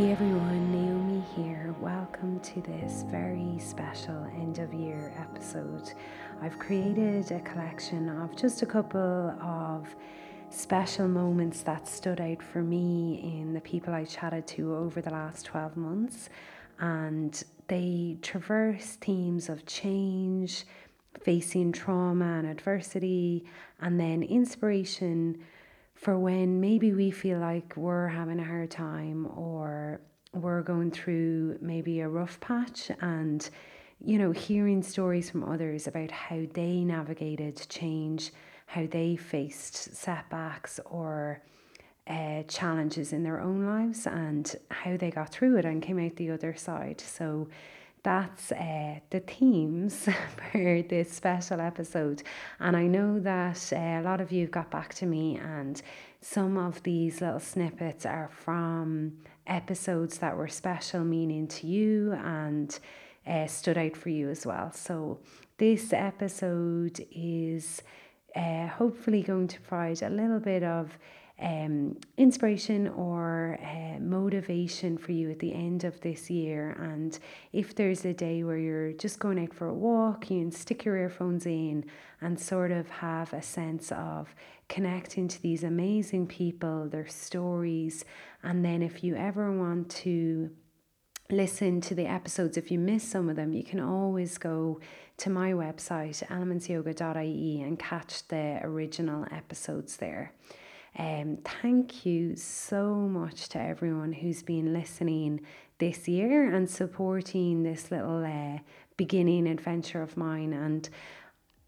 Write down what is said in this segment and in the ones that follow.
Hey everyone, Naomi here. Welcome to this very special end of year episode. I've created a collection of just a couple of special moments that stood out for me in the people I chatted to over the last 12 months. And they traverse themes of change, facing trauma and adversity, and then inspiration for when maybe we feel like we're having a hard time or we're going through maybe a rough patch and you know hearing stories from others about how they navigated change how they faced setbacks or uh, challenges in their own lives and how they got through it and came out the other side. So that's uh, the themes for this special episode. And I know that uh, a lot of you got back to me, and some of these little snippets are from episodes that were special meaning to you and uh, stood out for you as well. So this episode is uh, hopefully going to provide a little bit of um, inspiration or uh, motivation for you at the end of this year. And if there's a day where you're just going out for a walk, you can stick your earphones in and sort of have a sense of connecting to these amazing people, their stories. And then if you ever want to listen to the episodes, if you miss some of them, you can always go to my website, elementsyoga.ie, and catch the original episodes there. Um, thank you so much to everyone who's been listening this year and supporting this little uh, beginning adventure of mine. And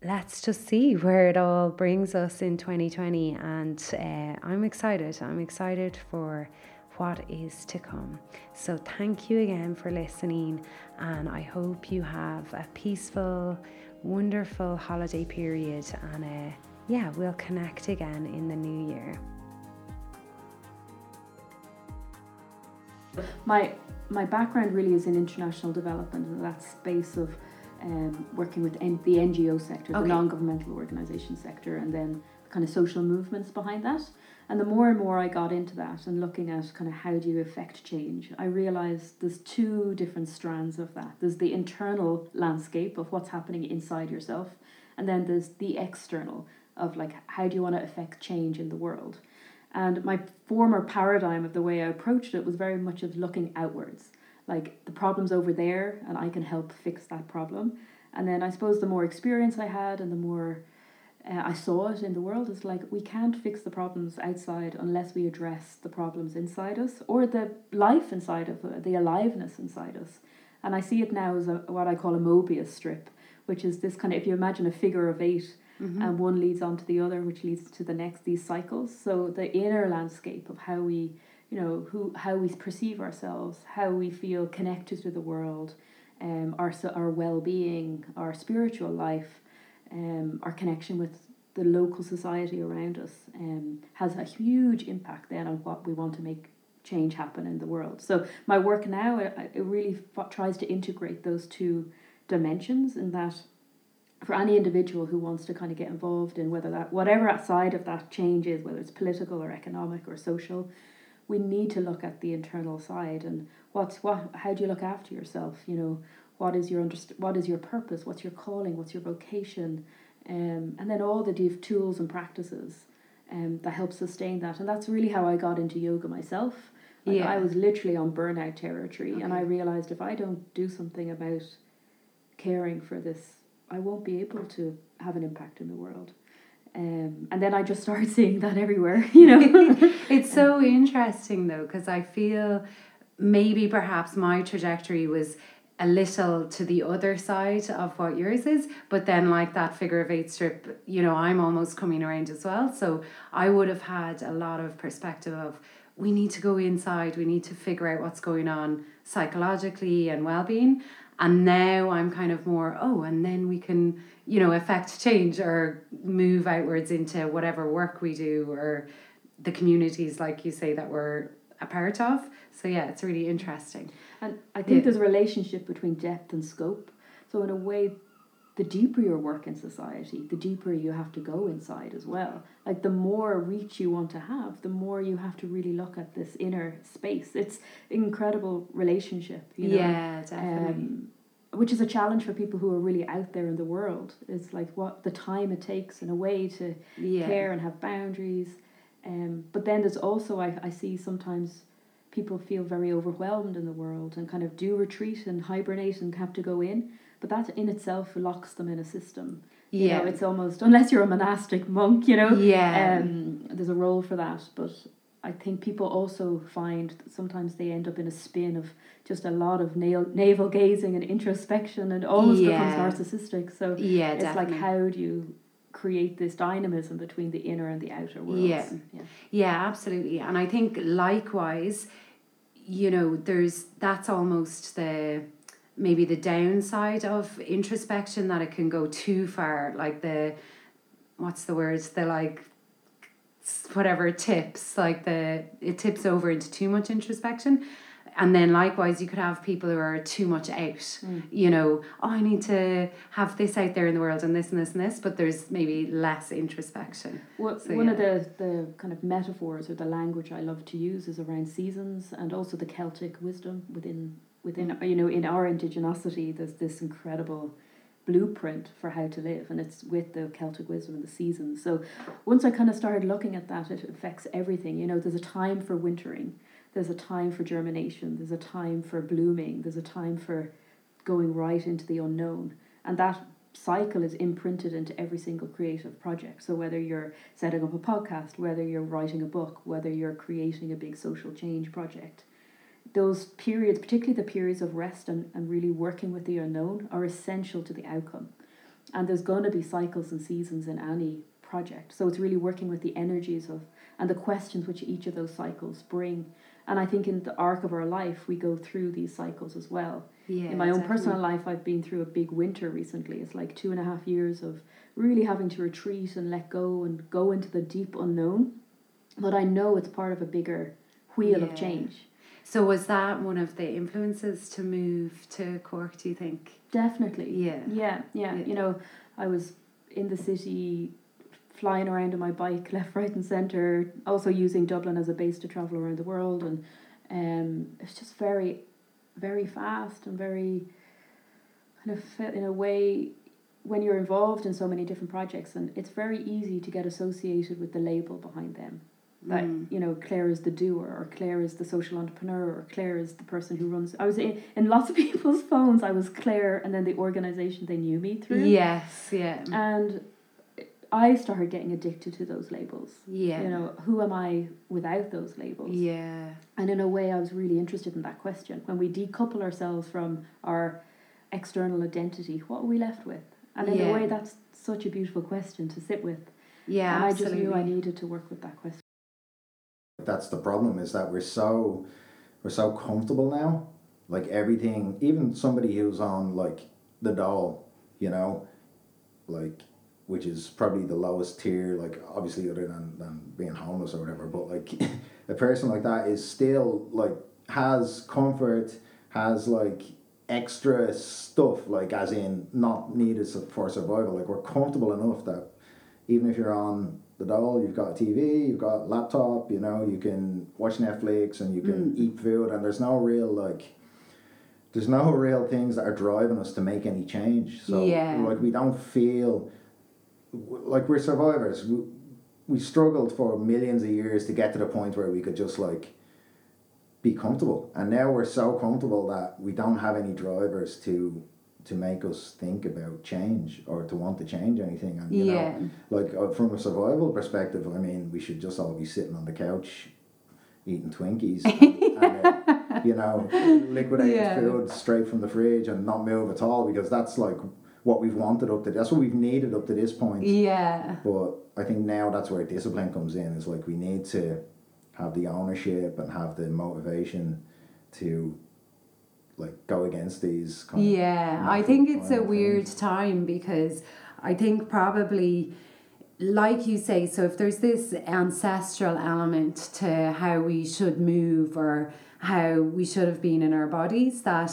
let's just see where it all brings us in 2020. And uh, I'm excited. I'm excited for what is to come. So, thank you again for listening, and I hope you have a peaceful, wonderful holiday period. And uh, yeah, we'll connect again in the new year. My my background really is in international development and that space of um, working with N- the NGO sector, okay. the non-governmental organisation sector, and then kind of social movements behind that. And the more and more I got into that and looking at kind of how do you affect change, I realized there's two different strands of that. There's the internal landscape of what's happening inside yourself, and then there's the external of like how do you want to affect change in the world. And my former paradigm of the way I approached it was very much of looking outwards. Like the problem's over there and I can help fix that problem. And then I suppose the more experience I had and the more uh, I saw it in the world is like we can't fix the problems outside unless we address the problems inside us or the life inside of uh, the aliveness inside us. And I see it now as a, what I call a Mobius strip, which is this kind of if you imagine a figure of eight mm-hmm. and one leads on to the other, which leads to the next. These cycles. So the inner landscape of how we, you know, who how we perceive ourselves, how we feel connected to the world, um, our our well being, our spiritual life um, our connection with the local society around us um, has a huge impact then on what we want to make change happen in the world. So my work now it, it really f- tries to integrate those two dimensions in that for any individual who wants to kind of get involved in whether that whatever side of that change is whether it's political or economic or social we need to look at the internal side and what's what how do you look after yourself? You know what is your underst- what is your purpose? What's your calling? What's your vocation? Um, and then all the div- tools and practices um, that help sustain that. And that's really how i got into yoga myself. Like yeah. i was literally on burnout territory okay. and i realized if i don't do something about caring for this i won't be able to have an impact in the world. Um, and then I just started seeing that everywhere, you know. it's so interesting though, because I feel maybe perhaps my trajectory was a little to the other side of what yours is but then like that figure of eight strip you know i'm almost coming around as well. So i would have had a lot of perspective of we need to go inside we need to figure out what's going on psychologically and well-being and now i'm kind of more oh and then we can you know affect change or move outwards into whatever work we do or the communities like you say that we're a part of so yeah it's really interesting and I think yeah. there's a relationship between depth and scope. So in a way, the deeper your work in society, the deeper you have to go inside as well. Like the more reach you want to have, the more you have to really look at this inner space. It's incredible relationship, you know. Yeah, definitely. Um, which is a challenge for people who are really out there in the world. It's like what the time it takes in a way to yeah. care and have boundaries. Um, but then there's also I, I see sometimes people feel very overwhelmed in the world and kind of do retreat and hibernate and have to go in but that in itself locks them in a system. You Yeah. know, it's almost unless you're a monastic monk, you know. Yeah. Um, there's a role for that, but I think people also find that sometimes they end up in a spin of just a lot of nail, navel gazing and introspection, and almost Yeah. becomes narcissistic. So yeah, it's definitely. like how do you create this dynamism between the inner and the outer worlds? Yeah. yeah. Yeah, absolutely. And I think likewise, you know, there's that's almost the maybe the downside of introspection that it can go too far. Like the what's the words? The like whatever tips, like the it tips over into too much introspection. And then likewise you could have people who are too much out. Mm. You know, oh I need to have this out there in the world and this and this and this, but there's maybe less introspection. Well, So, one of the, the kind of metaphors or the language I love to use is around seasons and also the Celtic wisdom within within you know in our indigenosity. There's this incredible blueprint for how to live, and it's with the Celtic wisdom and the seasons. So once I kind of started looking at that, it affects everything. You know, there's a time for wintering, there's a time for germination, there's a time for blooming, there's a time for going right into the unknown, and that cycle is imprinted into every single creative project. So whether you're setting up a podcast, whether you're writing a book, whether you're creating a big social change project, those periods, particularly the periods of rest and, and really working with the unknown, are essential to the outcome. And there's going to be cycles and seasons in any project. So it's really working with the energies of and the questions which each of those cycles bring. And I think in the arc of our life, we go through these cycles as well Yeah. in my own definitely. personal life, I've been through a big winter recently. It's like two and a half years of really having to retreat and let go and go into the deep unknown. But I know it's part of a bigger wheel Yeah. of change. So was that one of the influences to move to Cork, do you think? Definitely. Yeah. Yeah, yeah. Yeah. You know, I was in the city flying around on my bike left, right, and centre, also using Dublin as a base to travel around the world. And um, it's just very, very fast and very kind of in a way when you're involved in so many different projects, and it's very easy to get associated with the label behind them. That Mm. you know, Claire is the doer, or Claire is the social entrepreneur, or Claire is the person who runs. I was in, in lots of people's phones. I was Claire, and then the organization they knew me through. Yes, yeah. And I started getting addicted to those labels. Yeah. You know, who am I without those labels? Yeah. And in a way, I was really interested in that question. When we decouple ourselves from our external identity, what are we left with? And in Yeah. a way, that's such a beautiful question to sit with. Yeah, and I absolutely. just knew I needed to work with that question. That's the problem is that we're so we're so comfortable now. Like everything even somebody who's on like the doll you know like which is probably the lowest tier like obviously other than, than being homeless or whatever but like a person like that is still like has comfort has like extra stuff like as in not needed for survival. Like we're comfortable enough that even if you're on the doll, you've got a TV, you've got a laptop, you know, you can watch Netflix and you can mm. eat food, and there's no real like, there's no real things that are driving us to make any change. So Yeah. like we don't feel like we're survivors. We, we struggled for millions of years to get to the point where we could just like be comfortable, and now we're so comfortable that we don't have any drivers to to make us think about change or to want to change anything. And you Yeah. know, like uh, from a survival perspective, I mean, we should just all be sitting on the couch eating Twinkies, and, and, uh, you know, liquidating Yeah. food straight from the fridge and not move at all because that's like what we've wanted up to. That's what we've needed up to this point. Yeah. But I think now that's where discipline comes in. Is like we need to have the ownership and have the motivation to like go against these. Kind Yeah, I think it's a weird things. time because I think probably, like you say, so if there's this ancestral element to how we should move or how we should have been in our bodies, that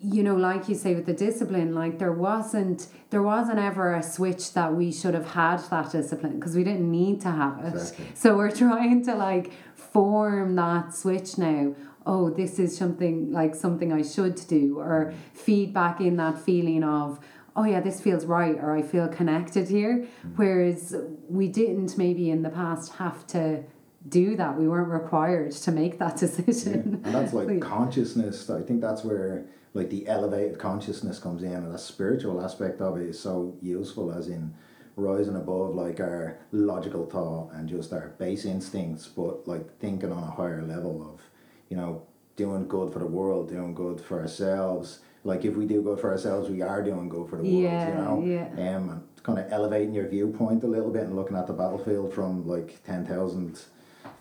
you know like you say with the discipline like there wasn't there wasn't ever a switch that we should have had that discipline because we didn't need to have it Exactly. so we're trying to like form that switch now oh this is something like something i should do or mm-hmm. feedback in that feeling of oh yeah this feels right or i feel connected here mm-hmm. whereas we didn't maybe in the past have to do that we weren't required to make that Yeah. decision And that's like So- consciousness. I think that's where like the elevated consciousness comes in, and the spiritual aspect of it is so useful, as in rising above like our logical thought and just our base instincts, but like thinking on a higher level of, you know, doing good for the world, doing good for ourselves. Like if we do good for ourselves, we are doing good for the world. Yeah, you know. yeah. Um, and kind of elevating your viewpoint a little bit and looking at the battlefield from like ten thousand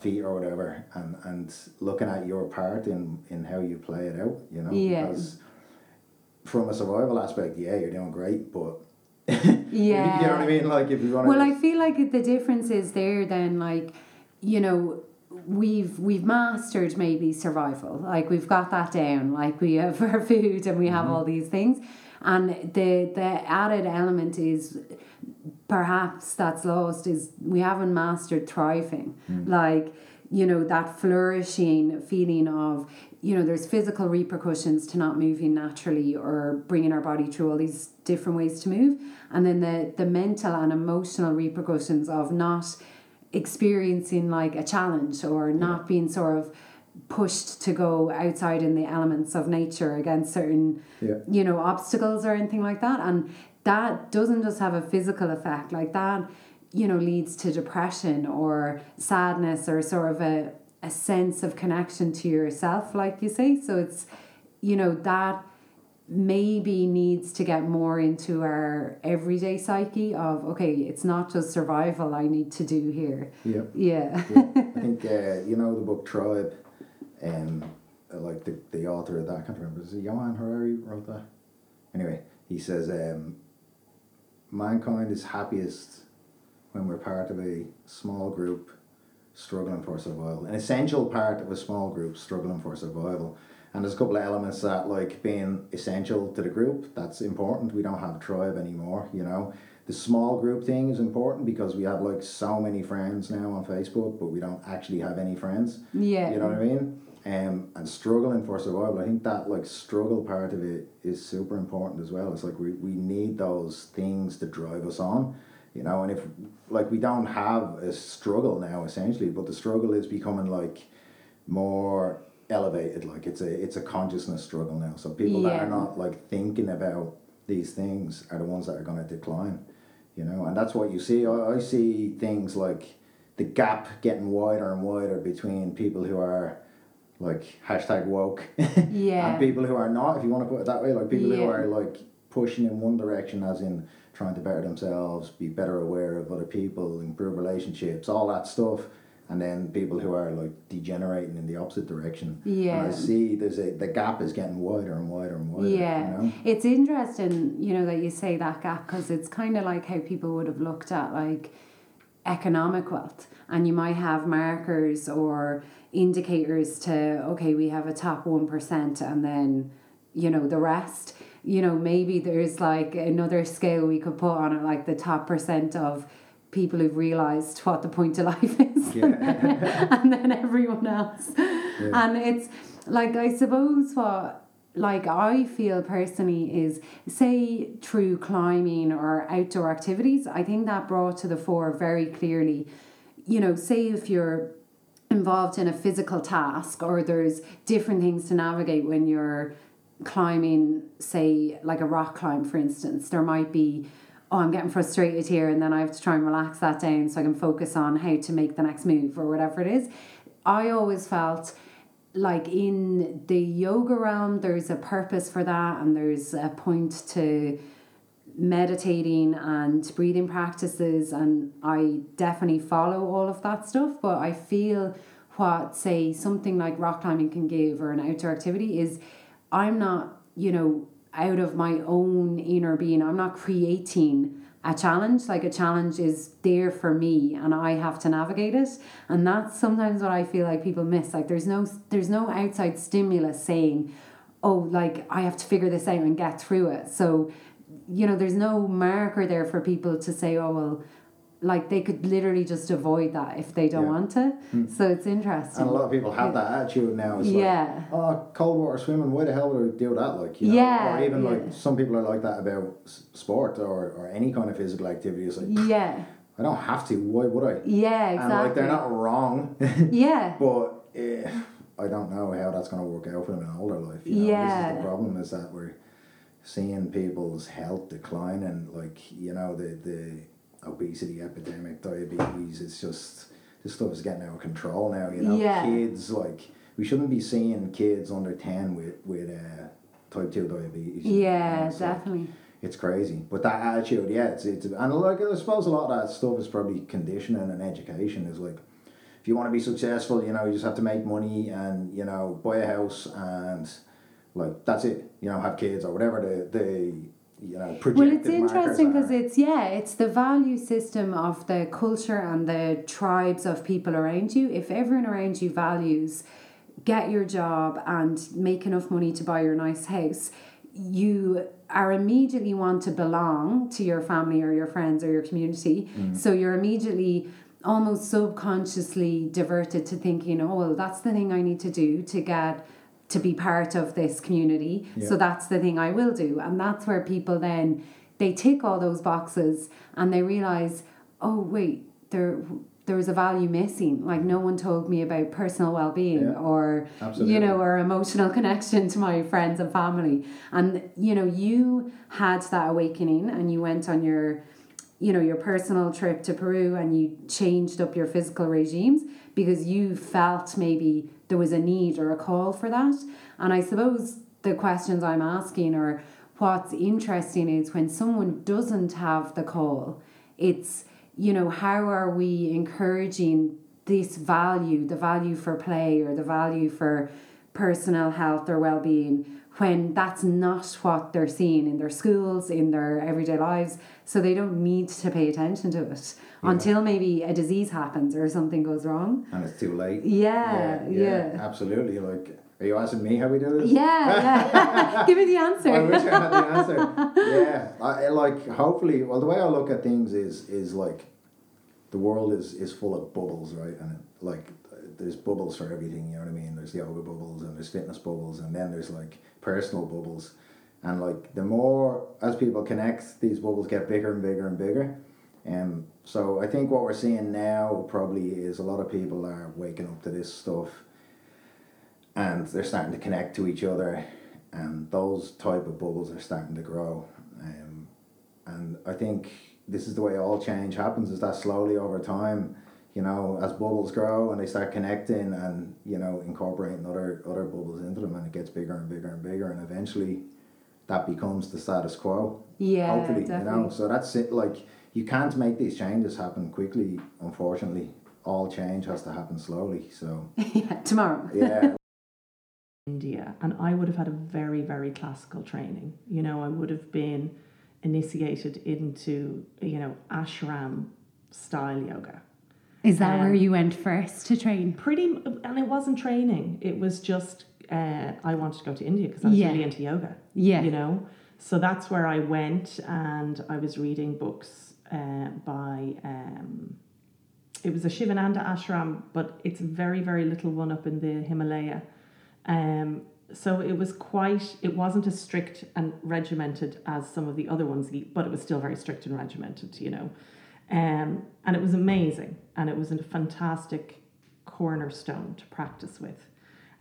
feet or whatever and and looking at your part in in how you play it out you know Yeah. because from a survival aspect yeah you're doing great but yeah you know what I mean like if you want to Well, I feel like the difference is there. Then, like, you know, we've we've mastered maybe survival. Like we've got that down. Like we have our food and we have mm-hmm. all these things, and the the added element is perhaps that's lost is we haven't mastered thriving. Mm. Like you know that flourishing feeling of you know there's physical repercussions to not moving naturally or bringing our body through all these different ways to move and then the the mental and emotional repercussions of not experiencing like a challenge or not being sort of pushed to go outside in the elements of nature against certain Yeah. you know obstacles or anything like that. And that doesn't just have a physical effect. Like that you know leads to depression or sadness or sort of a, a sense of connection to yourself like you say. So it's you know that maybe needs to get more into our everyday psyche of okay it's not just survival i need to do here yeah yeah yeah. I think uh, you know the book Tribe, um, uh, like the, the author of that I can't remember. Is it Johan Harari wrote that? Anyway, he says um, mankind is happiest when we're part of a small group struggling for survival. An essential part of a small group struggling for survival. And there's a couple of elements that like being essential to the group, that's important. We don't have a tribe anymore, you know. The small group thing is important because we have like so many friends now on Facebook, but we don't actually have any friends. yeah You know what I mean? Um, and struggling for survival, I think that like struggle part of it is super important as well. It's like we, we need those things to drive us on, you know. And if like we don't have a struggle now essentially, but the struggle is becoming like more elevated. Like it's a it's a consciousness struggle now. So people that are not like thinking about these things are the ones that are going to decline, you know. And that's what you see. I, I see things like the gap getting wider and wider between people who are like hashtag woke Yeah. and people who are not if you want to put it that way like people who are like pushing in one direction as in trying to better themselves be better aware of other people improve relationships all that stuff and then people who are like degenerating in the opposite direction Yeah. and I see there's a the gap is getting wider and wider and wider Yeah, you know it's interesting, you know, that you say that gap because it's kind of like how people would have looked at like economic wealth, and you might have markers or indicators to okay, we have a top one percent, and then you know the rest. You know, maybe there's like another scale we could put on it, like the top percent of people who've realized what the point of life is and then everyone else. And it's like i suppose what like i feel personally is say through climbing or outdoor activities i think that brought to the fore very clearly you know say if you're involved in a physical task or there's different things to navigate when you're climbing say like a rock climb for instance there might be oh i'm getting frustrated here and then i have to try and relax that down so i can focus on how to make the next move or whatever it is. I always felt like in the yoga realm there's a purpose for that and there's a point to meditating and breathing practices and I definitely follow all of that stuff but I feel what say something like rock climbing can give or an outdoor activity is I'm not you know out of my own inner being. I'm not creating a challenge. Like a challenge is there for me and I have to navigate it. And that's sometimes what I feel like people miss. Like there's no there's no outside stimulus saying oh, like I have to figure this out and get through it. So, you know, there's no marker there for people to say, oh, well, like they could literally just avoid that if they don't Yeah. want to. So it's interesting. And a lot of people have that attitude now. It's Yeah. like, oh, cold water swimming, why the hell would I do that? Like, you know? Yeah, Or even yeah. like some people are like that about sport or, or any kind of physical activity. It's like, Yeah. I don't have to, why would I? Yeah, And like, they're not wrong, yeah. but eh, I don't know how that's going to work out for them in older life. You know? This Yeah. is the problem is that we're seeing people's health decline and like, you know, the, the obesity epidemic, diabetes, it's just, this stuff is getting out of control now, you know? Yeah. Kids, like, we shouldn't be seeing kids under 10 with, with uh, type 2 diabetes. Yeah, It's like- definitely. it's crazy. But that attitude, yeah, it's, it's and like I suppose a lot of that stuff is probably conditioning and education. Is like, if you want to be successful, you know, you just have to make money and you know buy a house and like that's it. You know, have kids or whatever the the you know Well, it's interesting because it's yeah, it's the value system of the culture and the tribes of people around you. If everyone around you values get your job and make enough money to buy your nice house, you are immediately want to belong to your family or your friends or your community. Mm-hmm. So you're immediately almost subconsciously diverted to thinking, oh well, that's the thing I need to do to get to be part of this community. So that's the thing I will do. And that's where people then they tick all those boxes and they realize, oh wait, there there was a value missing. Like no one told me about personal well being Yeah. or Absolutely. you know, or emotional connection to my friends and family. And you know, you had that awakening and you went on your you know, your personal trip to Peru and you changed up your physical regimes because you felt maybe there was a need or a call for that. And I suppose the questions I'm asking are what's interesting is when someone doesn't have the call, it's, you know, how are we encouraging this value, the value for play or the value for personal health or well being when that's not what they're seeing in their schools, in their everyday lives. So they don't need to pay attention to it until maybe a disease happens or something goes wrong. and it's too late. Yeah, yeah. absolutely. Like, are you asking me how we do this? Yeah, yeah. Give me the answer. I wish I had the answer. yeah, I like hopefully. Well, the way I look at things is is like the world is is full of bubbles, right? And like there's bubbles for everything. You know what I mean? There's yoga bubbles and there's fitness bubbles, and then there's like personal bubbles. And like the more as people connect, these bubbles get bigger and bigger and bigger. And so I think what we're seeing now probably is a lot of people are waking up to this stuff and they're starting to connect to each other and those type of bubbles are starting to grow um, and i think this is the way all change happens is that slowly over time you know as bubbles grow and they start connecting and you know incorporating other other bubbles into them and it gets bigger and bigger and bigger and eventually that becomes the status quo yeah, hopefully you know so that's it like you can't make these changes happen quickly unfortunately all change has to happen slowly so yeah, tomorrow. yeah India, and I would have had a very, very classical training. You know, I would have been initiated into, you know, ashram style yoga. Is that Um, where you went first to train? Pretty, and it wasn't training. It was just uh, I wanted to go to India because I was Yeah. really into yoga. Yeah. You know, so that's where I went, and I was reading books uh, by. Um, it was a Shivananda ashram, but it's a very, very little one up in the Himalaya. Um, so it was quite, it wasn't as strict and regimented as some of the other ones, but it was still very strict and regimented, you know. Um, and it was amazing, and it was a fantastic cornerstone to practice with.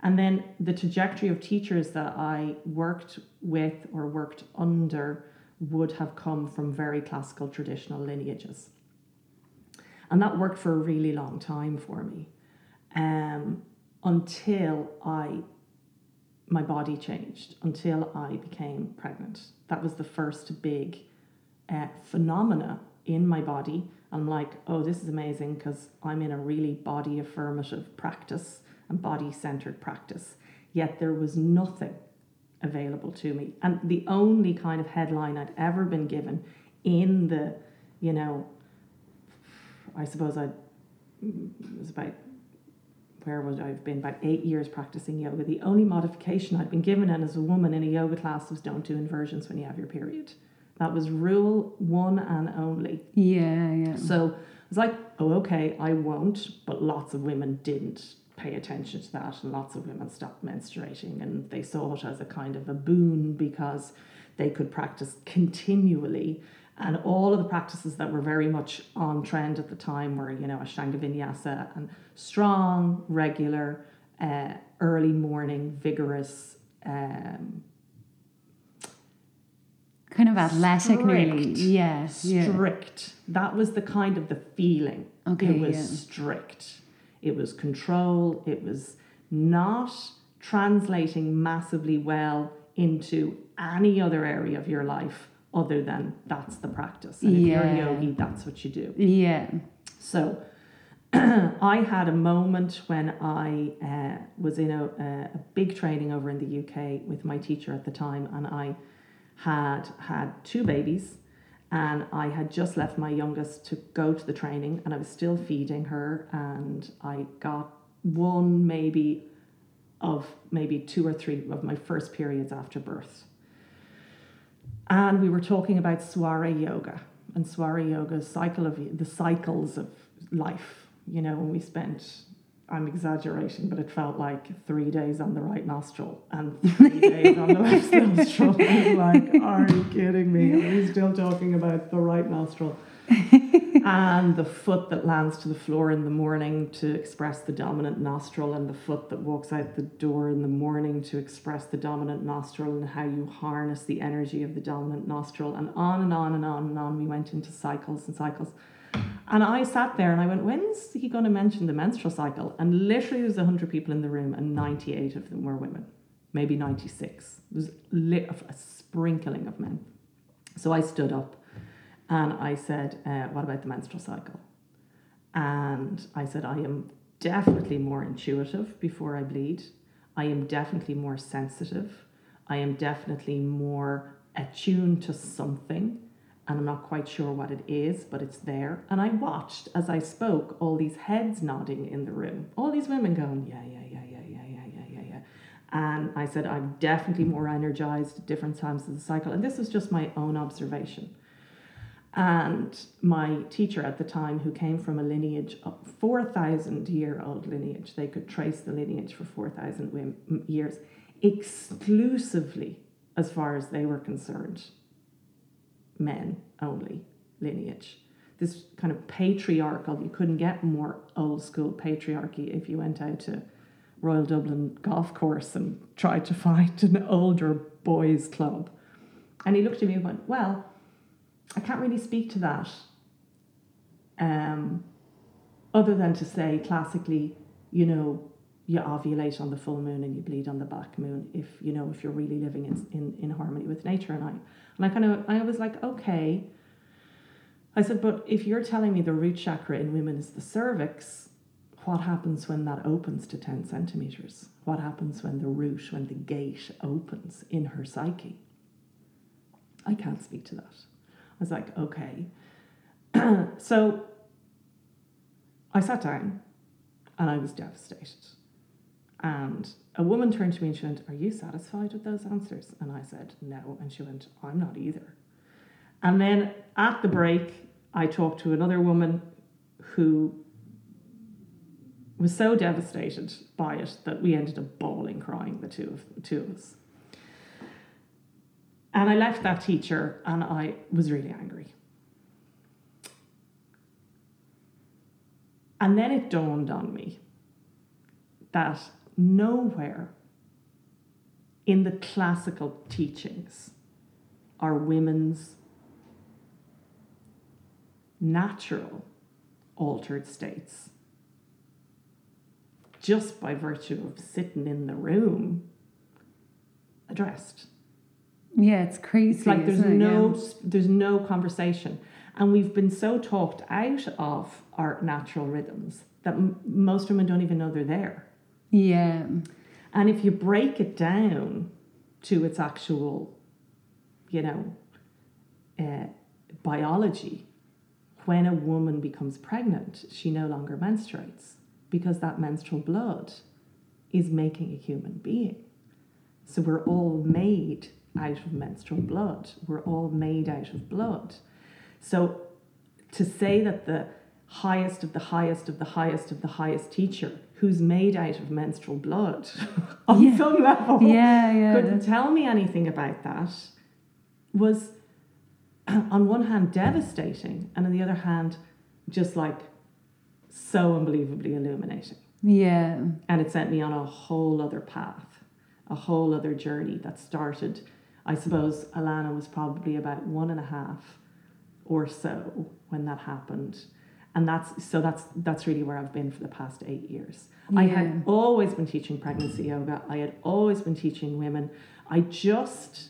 And then the trajectory of teachers that I worked with or worked under would have come from very classical traditional lineages. And that worked for a really long time for me um, until I, my body changed, until I became pregnant. That was the first big uh, phenomena in my body. I'm like, oh, this is amazing because I'm in a really body affirmative practice and body centered practice. Yet there was nothing available to me. And the only kind of headline I'd ever been given in the, you know, I suppose I was about where would I have been? About eight years practicing yoga. The only modification I'd been given and as a woman in a yoga class was don't do inversions when you have your period. That was rule one and only. Yeah, yeah. So I was like, oh, okay, I won't. But lots of women didn't pay attention to that, and lots of women stopped menstruating, and they saw it as a kind of a boon because they could practice continually. And all of the practices that were very much on trend at the time were, you know, Ashtanga Vinyasa and strong, regular, uh, early morning, vigorous, um, kind of athletic, nearly. strict. Yeah, yeah. strict. That was the kind of the feeling. Okay, it was yeah. strict. It was control. It was not translating massively well into any other area of your life other than that's the practice. And if you're a yogi, that's what you do. Yeah. So I had a moment when I uh, was in a, a big training over in the UK with my teacher at the time, and I had had two babies, and I had just left my youngest to go to the training, and I was still feeding her, and I got one maybe of maybe two or three of my first periods after birth. And we were talking about Swara Yoga and Swara Yoga cycle of the cycles of life. You know, when we spent, I'm exaggerating, but it felt like three days on the right nostril and three days on the left nostril. Like, are you kidding me? Are we still talking about the right nostril? and the foot that lands to the floor in the morning to express the dominant nostril, and the foot that walks out the door in the morning to express the dominant nostril, and how you harness the energy of the dominant nostril, and on and on and on and on. We went into cycles and cycles. And I sat there and I went, when's he going to mention the menstrual cycle? And literally, there was 100 people in the room, and 98 of them were women, maybe 96. It was lit a sprinkling of men. So I stood up and I said, uh, What about the menstrual cycle? And I said, I am definitely more intuitive before I bleed. I am definitely more sensitive. I am definitely more attuned to something. And I'm not quite sure what it is, but it's there. And I watched as I spoke all these heads nodding in the room, all these women going, Yeah, yeah, yeah, yeah, yeah, yeah, yeah, yeah, yeah. And I said, I'm definitely more energized at different times of the cycle. And this was just my own observation. And my teacher at the time, who came from a lineage of 4,000 year old lineage, they could trace the lineage for 4,000 years exclusively, as far as they were concerned, men only lineage. This kind of patriarchal, you couldn't get more old school patriarchy if you went out to Royal Dublin golf course and tried to find an older boys' club. And he looked at me and went, Well, I can't really speak to that. Um, other than to say classically, you know, you ovulate on the full moon and you bleed on the black moon if you know if you're really living in, in, in harmony with nature. And I and I kind of I was like okay. I said but if you're telling me the root chakra in women is the cervix what happens when that opens to 10 centimeters? What happens when the root when the gate opens in her psyche? I can't speak to that. I was like okay. So I sat down and I was devastated and a woman turned to me and she went, Are you satisfied with those answers? And I said, No. And she went, I'm not either. And then at the break, I talked to another woman who was so devastated by it that we ended up bawling, crying, the two of, the two of us. And I left that teacher and I was really angry. And then it dawned on me that nowhere in the classical teachings are women's natural altered states just by virtue of sitting in the room addressed Yeah, it's crazy. it's like there's no Yeah. there's no conversation and we've been so talked out of our natural rhythms that m- most women don't even know they're there Yeah. and if you break it down to its actual, you know, uh, biology, when a woman becomes pregnant, she no longer menstruates. because that menstrual blood is making a human being. So we're all made out of menstrual blood. We're all made out of blood. So to say that the highest of the highest of the highest of the highest teacher who's made out of menstrual blood on Yeah. some level Yeah, yeah. couldn't tell me anything about that was on one hand devastating and on the other hand just like so unbelievably illuminating Yeah. and it sent me on a whole other path a whole other journey that started i suppose alana was probably about one and a half or so when that happened and that's so that's that's really where i've been for the past eight years i had always been teaching pregnancy yoga i had always been teaching women i just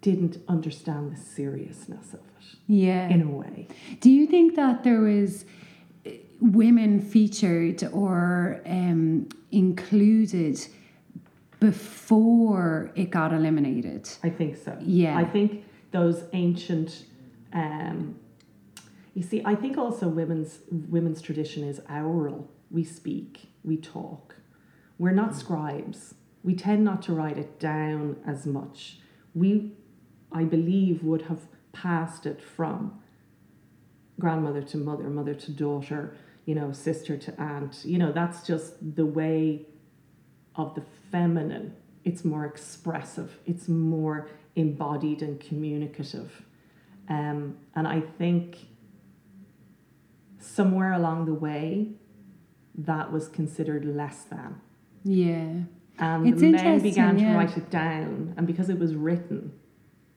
didn't understand the seriousness of it Yeah. in a way Do you think that there was uh, women featured or um, included before it got eliminated? I think so. Yeah. I think those ancient um you see, I think also women's women's tradition is oral. We speak, we talk. We're not scribes. We tend not to write it down as much. We I believe would have passed it from grandmother to mother, mother to daughter, you know, sister to aunt. You know, that's just the way of the feminine. It's more expressive, it's more embodied and communicative. Um, and I think somewhere along the way, that was considered less than. Yeah. And It's men began to yeah. write it down, and because it was written,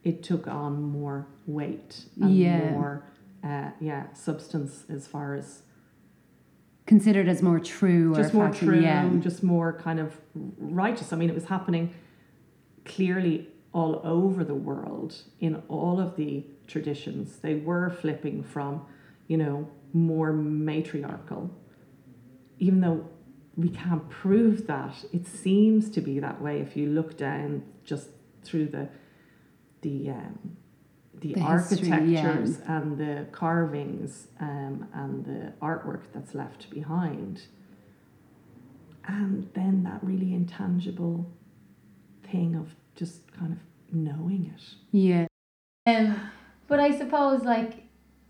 it took on more weight and Yeah. more, uh, yeah, substance as far as Considered as more true just or more factual, true, Yeah. just more kind of righteous. I mean, it was happening clearly all over the world in all of the traditions. They were flipping from, you know, more matriarchal, even though we can't prove that. It seems to be that way if you look down just through the the um, the, The history, yeah. architectures and the carvings um, and the artwork that's left behind. And then that really intangible thing of just kind of knowing it. Yeah. Um, but I suppose like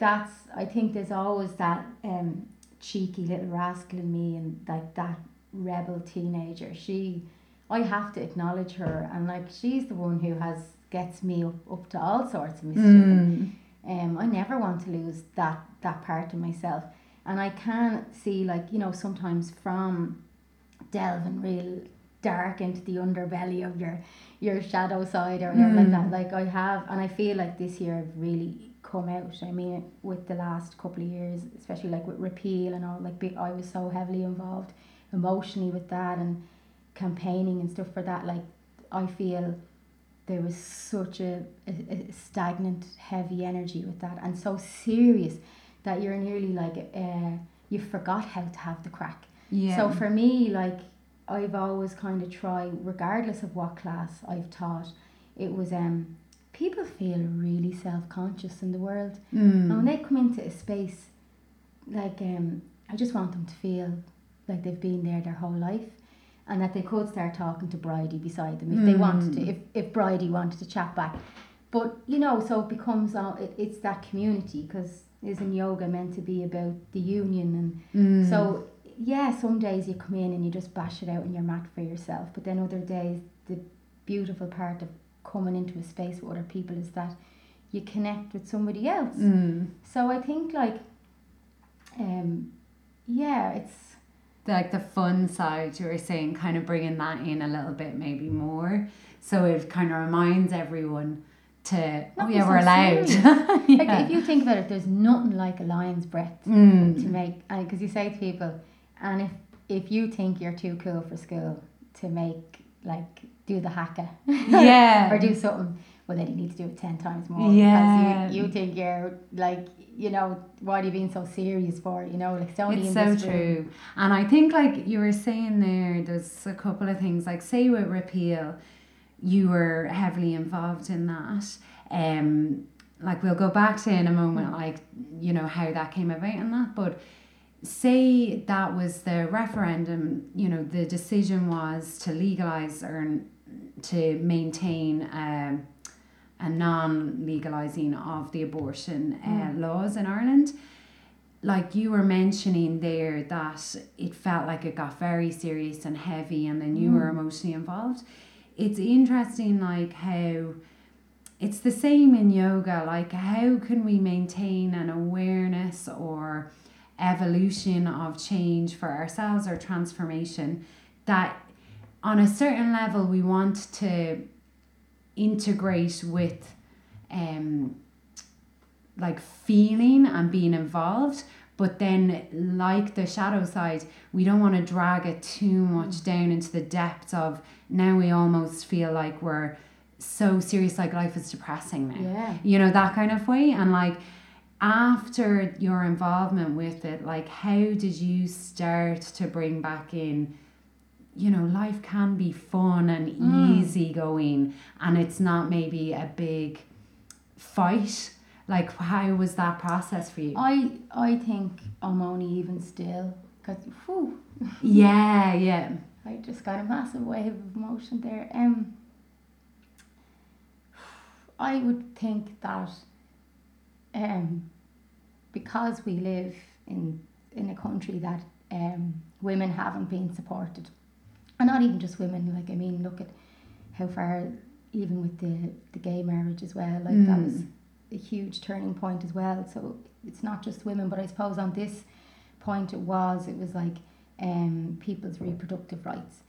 that's I think there's always that um cheeky little rascal in me and like that rebel teenager. She I have to acknowledge her and like she's the one who has gets me up, up to all sorts of mischief. Mm. Um, I never want to lose that that part of myself, and I can see like you know sometimes from delving real dark into the underbelly of your your shadow side or whatever like that. Like I have, and I feel like this year I've really come out. I mean, with the last couple of years, especially like with repeal and all, like big, I was so heavily involved emotionally with that and campaigning and stuff for that. Like I feel there was such a, a, a stagnant, heavy energy with that, and so serious that you're nearly like uh, you forgot how to have the crack. Yeah. So for me, like I've always kind of tried, regardless of what class I've taught, it was um people feel really self conscious in the world, and when Mm. they come into a space, like um, I just want them to feel like they've been there their whole life. And that they could start talking to Bridie beside them if they wanted to, if, if Bridie wanted to chat back. But, you know, so it becomes, uh, it, it's that community because isn't yoga meant to be about the union and Mm. so yeah, some days you come in and you just bash it out in your mat for yourself, but then other days the beautiful part of coming into a space with other people is that you connect with somebody else. Mm. So I think like, um, yeah, it's like the fun side you were saying kind of bringing that in a little bit maybe more so it kind of reminds everyone to Not oh be yeah we're allowed serious. like if you think about it, there's nothing like a lion's breath to Mm. make, because you say to people, and if if you think you're too cool for school to make like do the haka, yeah. Or do something, well then you need to do it ten times more. Yeah. Because you, you think you're like, you know, why are you being so serious for? You know, like it's only it's in so true. and i think like you were saying there there's a couple of things like say with repeal you were heavily involved in that. Um like we'll go back to in a moment like you know how that came about and that but say that was the referendum, you know, the decision was to legalize or to maintain um, a non legalizing of the abortion uh, mm. laws in Ireland. Like you were mentioning there, that it felt like it got very serious and heavy, and then you mm. were emotionally involved. It's interesting, like how it's the same in yoga. Like, how can we maintain an awareness or evolution of change for ourselves or transformation that on a certain level we want to integrate with um like feeling and being involved but then like the shadow side we don't want to drag it too much down into the depths of now we almost feel like we're so serious like life is depressing now yeah you know that kind of way and like after your involvement with it, like how did you start to bring back in? You know, life can be fun and mm. easy going, and it's not maybe a big fight. Like, how was that process for you? I I think I'm only even still because yeah, yeah. I just got a massive wave of emotion there. Um, I would think that um, because we live in in a country that um, women haven't been supported, and not even just women. Like I mean, look at how far even with the the gay marriage as well. Like mm. that was mm. a huge turning point as well. So it's not just women, but I suppose on this point it was it was like um, people's reproductive rights,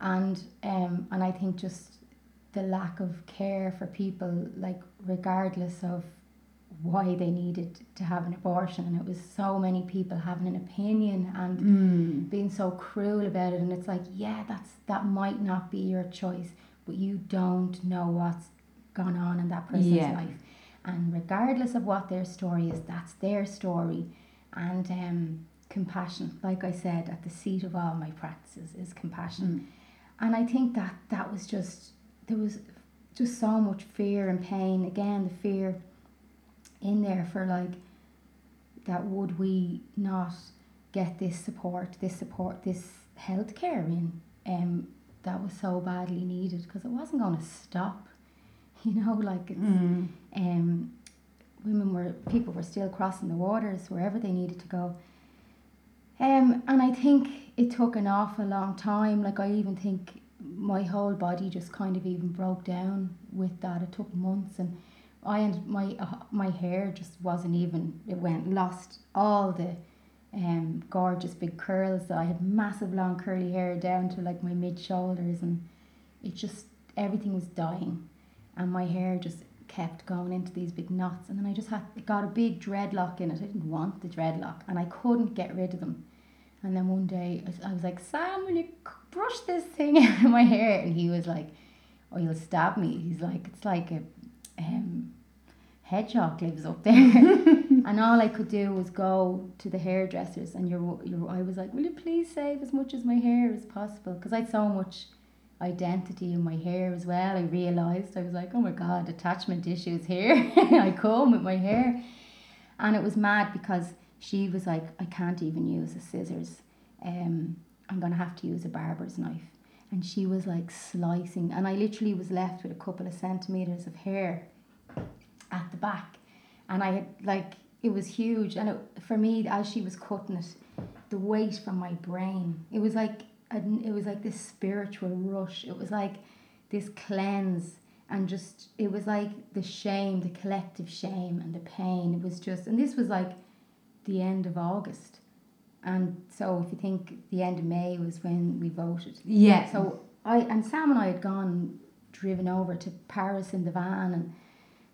and um, and I think just the lack of care for people, like regardless of why they needed to have an abortion and it was so many people having an opinion and mm. being so cruel about it and it's like yeah that's that might not be your choice but you don't know what's gone on in that person's yeah. life and regardless of what their story is that's their story and um, compassion like i said at the seat of all my practices is compassion mm. and i think that that was just there was just so much fear and pain again the fear in there for like that would we not get this support, this support, this healthcare in um that was so badly needed because it wasn't going to stop. You know, like it's mm. um women were people were still crossing the waters wherever they needed to go. Um, and I think it took an awful long time. Like I even think my whole body just kind of even broke down with that. It took months and I and my uh, my hair just wasn't even it went lost. All the um gorgeous big curls. That I had massive long curly hair down to like my mid shoulders and it just everything was dying. And my hair just kept going into these big knots. And then I just had it got a big dreadlock in it. I didn't want the dreadlock and I couldn't get rid of them. And then one day I was like Sam will you brush this thing out of my hair? And he was like oh you'll stab me. He's like it's like a um, hedgehog lives up there. and all I could do was go to the hairdressers, and you're, you're, I was like, Will you please save as much as my hair as possible? Because I had so much identity in my hair as well. I realised I was like, Oh my god, attachment issues here. I comb with my hair. And it was mad because she was like, I can't even use the scissors. Um, I'm going to have to use a barber's knife. And she was like slicing, and I literally was left with a couple of centimetres of hair at the back. And I had like it was huge and it, for me as she was cutting it the weight from my brain it was like a, it was like this spiritual rush. It was like this cleanse and just it was like the shame the collective shame and the pain. It was just and this was like the end of august and so if you think the end of may was when we voted. Yeah. So i and sam and i had gone driven over to paris in the van and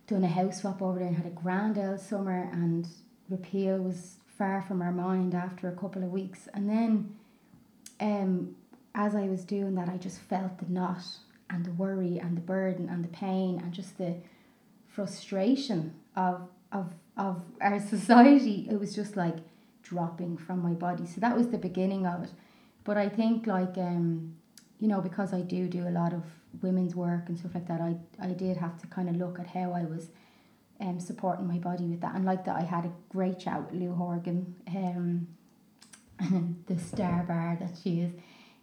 done a house swap over there and had a grand old summer and repeal was far from our mind after a couple of weeks. And then um as I was doing that I just felt the knot and the worry and the burden and the pain and just the frustration of of of our society. It was just like dropping from my body so that was the beginning of it but I think like um you know because I do do a lot of women's work and stuff like that, I, I did have to kind of look at how I was um, supporting my body with that. And like that, I had a great chat with Lou Horgan um, the star bar that she is.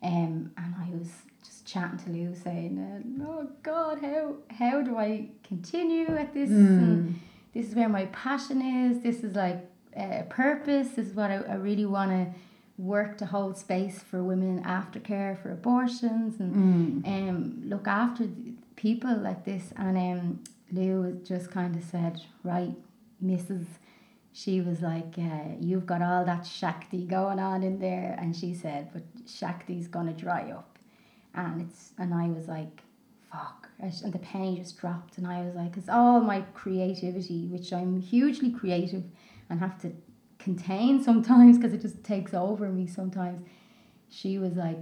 Um, and I was just chatting to Lou saying, uh, "Oh God, how how do I continue at this? And this is where my passion is. This is like uh, purpose. This is what I, I really want to work to hold space for women in aftercare for abortions and um, look after people like this." And um, Lou just kind of said, "Right, Mrs." She was like, uh, "You've got all that Shakti going on in there," and she said, "But Shakti's gonna dry up." and it's and I was like, fuck, and the penny just dropped, and I was like, it's all my creativity, which I'm hugely creative, and have to contain sometimes because it just takes over me sometimes. She was like,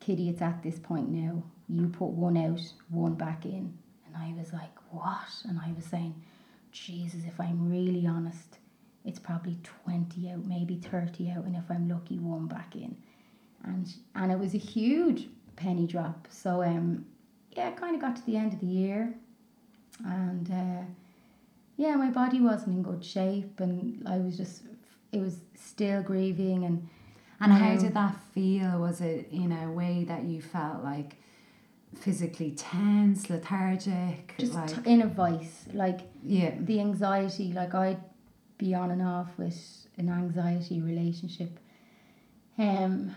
Kitty, it's at this point now. You put one out, one back in, and I was like, what? And I was saying, Jesus, if I'm really honest, it's probably twenty out, maybe thirty out, and if I'm lucky, one back in and and it was a huge penny drop. So um, yeah, I kind of got to the end of the year, and uh, yeah, my body wasn't in good shape, and I was just it was still grieving and And how Um, did that feel? Was it in a way that you felt like physically tense, lethargic? just like in a vice like yeah. the anxiety. Like I'd be on and off with an anxiety relationship, um,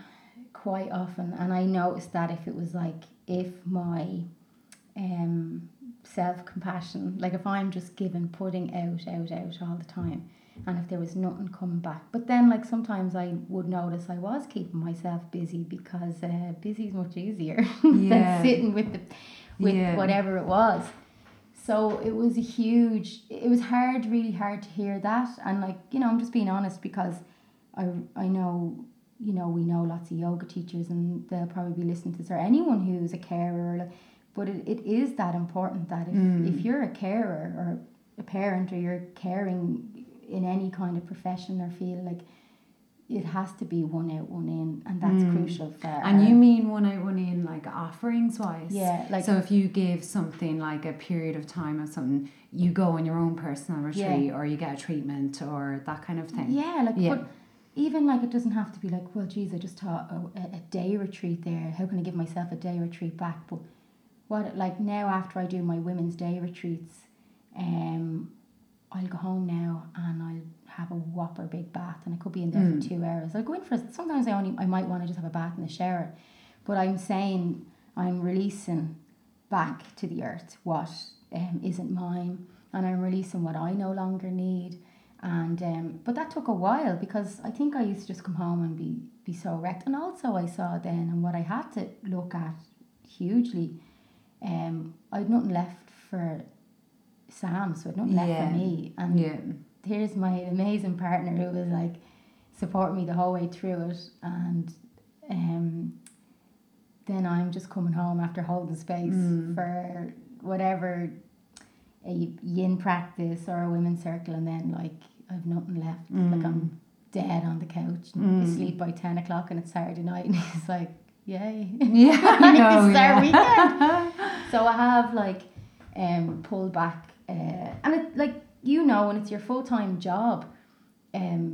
quite often, and I noticed that if it was like if my, um, self compassion, like if I'm just given putting out, out, out all the time, and if there was nothing coming back, but then like sometimes I would notice I was keeping myself busy because uh, busy is much easier Yeah. than sitting with the with Yeah. whatever it was. So it was a huge. It was hard, really hard to hear that, and like you know, I'm just being honest because I I know you know we know lots of yoga teachers and they'll probably be listening to this or anyone who's a carer. Like, but it, it is that important that if, mm. if you're a carer or a parent or you're caring in any kind of profession or field, like it has to be one out, one in, and that's mm. crucial for. And you mean one out, one in, like offerings wise? Yeah, like- so if you give something like a period of time or something, you go on your own personal retreat, Yeah. or you get a treatment, or that kind of thing. Yeah, like Yeah. but even like it doesn't have to be like, well, geez, I just taught a, a, a day retreat there. How can I give myself a day retreat back? But what like now after I do my women's day retreats, um, I'll go home now and I'll have a whopper big bath and I could be in there Mm. for two hours. I'll go in for sometimes I only I might want to just have a bath in the shower, but I'm saying I'm releasing back to the earth what um, isn't mine and I'm releasing what I no longer need and um, but that took a while because I think I used to just come home and be be so wrecked and also I saw then and what I had to look at hugely um I'd nothing left for Sam so I'd nothing left Yeah. for me and Yeah. here's my amazing partner who was like supporting me the whole way through it and um then I'm just coming home after holding space Mm. for whatever a yin practice or a women's circle and then like I've nothing left like I'm dead on the couch and Mm. asleep by 10 o'clock and it's Saturday night and he's like yay Yeah, I know. yeah. weekend so I have like um pulled back uh, and it like you know when it's your full time job, um,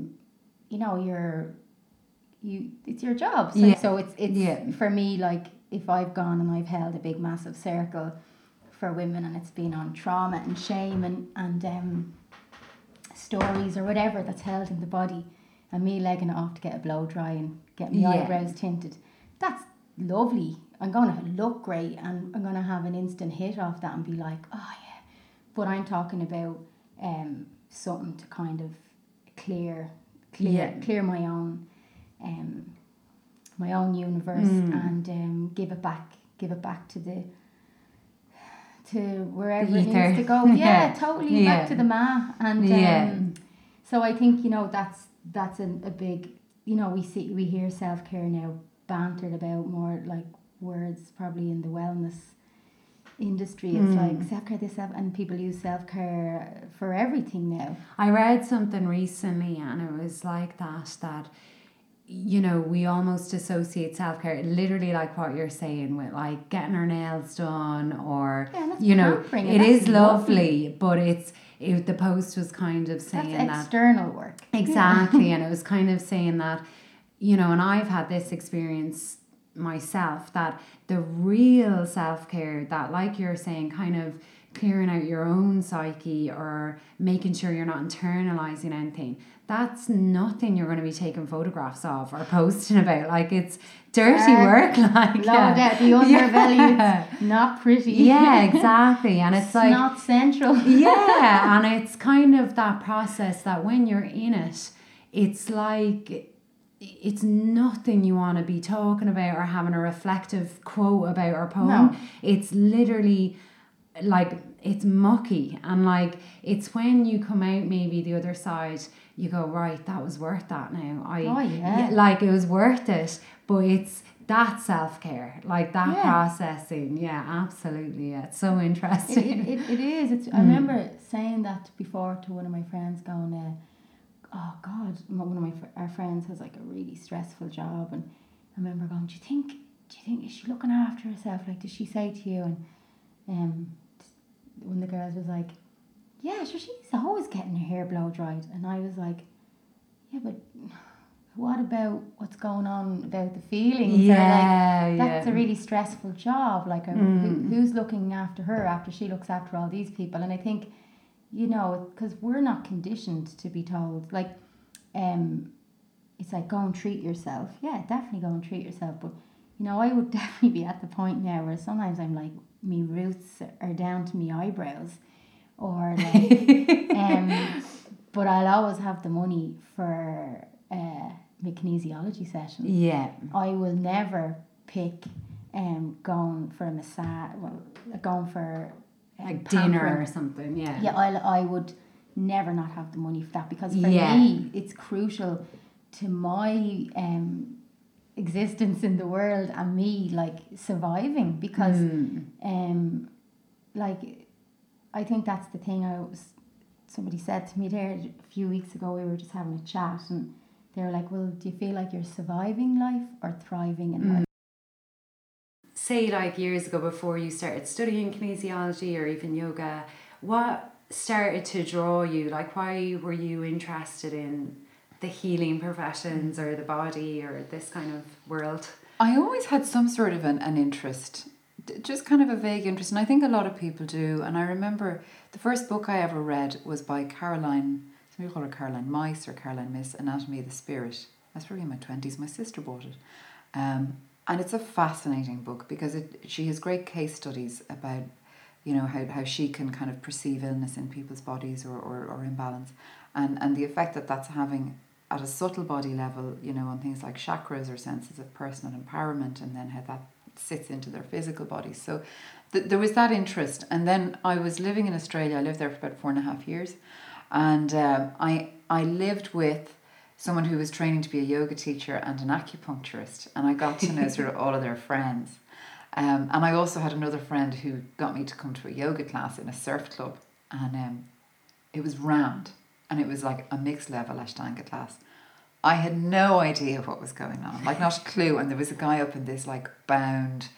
you know you're you it's your job. So, Yeah. so it's it's Yeah. for me like if I've gone and I've held a big massive circle for women and it's been on trauma and shame and and um stories or whatever that's held in the body and me legging it off to get a blow dry and get my Yeah. eyebrows tinted. That's lovely. I'm going to look great and I'm going to have an instant hit off that and be like, oh yeah. But I'm talking about um, something to kind of clear, clear, Yeah. clear my own, um, my own universe Mm. and um, give it back, give it back to the, to wherever The it needs to go. Yeah, Yeah. totally Yeah. back to the ma. And Yeah. um, so I think you know that's that's a, a big you know we see we hear self care now bantered about more like words probably in the wellness industry. It's Mm. like self care this self and people use self care for everything now. I read something recently and it was like that that you know we almost associate self-care literally like what you're saying with like getting our nails done or Yeah, you know pampering, it is that's lovely but it's it, the post was kind of That's saying that external work. Exactly, and it was kind of saying that you know, and I've had this experience myself that the real self care, that, like you're saying, kind of clearing out your own psyche or making sure you're not internalizing anything that's nothing you're going to be taking photographs of or posting about like it's dirty uh, work like low yeah. the underbelly yeah. not pretty yeah exactly and it's, it's like not central yeah and it's kind of that process that when you're in it it's like it's nothing you want to be talking about or having a reflective quote about or poem no. it's literally like it's mucky and like it's when you come out maybe the other side you go right that was worth that now i oh, yeah. like it was worth it but it's that self-care like that yeah. processing yeah absolutely yeah it's so interesting it, it, it is it's mm. i remember saying that before to one of my friends going uh, oh god one of my our friends has like a really stressful job and i remember going do you think do you think is she looking after herself like does she say to you and um one of the girls was like, yeah, sure, she's always getting her hair blow dried. And I was like, yeah, but what about what's going on about the feelings? Yeah, like, that's yeah. a really stressful job. Like, mm. who, who's looking after her after she looks after all these people? And I think, you know, because we're not conditioned to be told, like, um, it's like go and treat yourself. Yeah, definitely go and treat yourself. But you know, I would definitely be at the point now where sometimes I'm like, me roots are down to me eyebrows or like um but I'll always have the money for uh my kinesiology session. Yeah. I will never pick um going for a massage well going for like dinner or something, yeah. Yeah, I I would never not have the money for that because for yeah. me it's crucial to my um existence in the world and me like surviving because mm. um like I think that's the thing I was somebody said to me there a few weeks ago we were just having a chat and they were like well do you feel like you're surviving life or thriving in mm. life say like years ago before you started studying kinesiology or even yoga what started to draw you like why were you interested in the healing professions or the body or this kind of world? I always had some sort of an, an interest, just kind of a vague interest, and I think a lot of people do. And I remember the first book I ever read was by Caroline, some people call her Caroline Myss or Caroline Miss, Anatomy of the Spirit. Was probably in my 20s. My sister bought it. Um, and it's a fascinating book because it, she has great case studies about you know how, how she can kind of perceive illness in people's bodies or, or, or imbalance and, and the effect that that's having at a subtle body level, you know, on things like chakras or senses of personal empowerment, and then how that sits into their physical bodies. So th- there was that interest. And then I was living in Australia. I lived there for about four and a half years, and uh, I I lived with someone who was training to be a yoga teacher and an acupuncturist, and I got to know sort of all of their friends. Um, and I also had another friend who got me to come to a yoga class in a surf club, and um, it was round and it was like a mixed level Ashtanga class. I had no idea what was going on, like not a clue. And there was a guy up in this like bound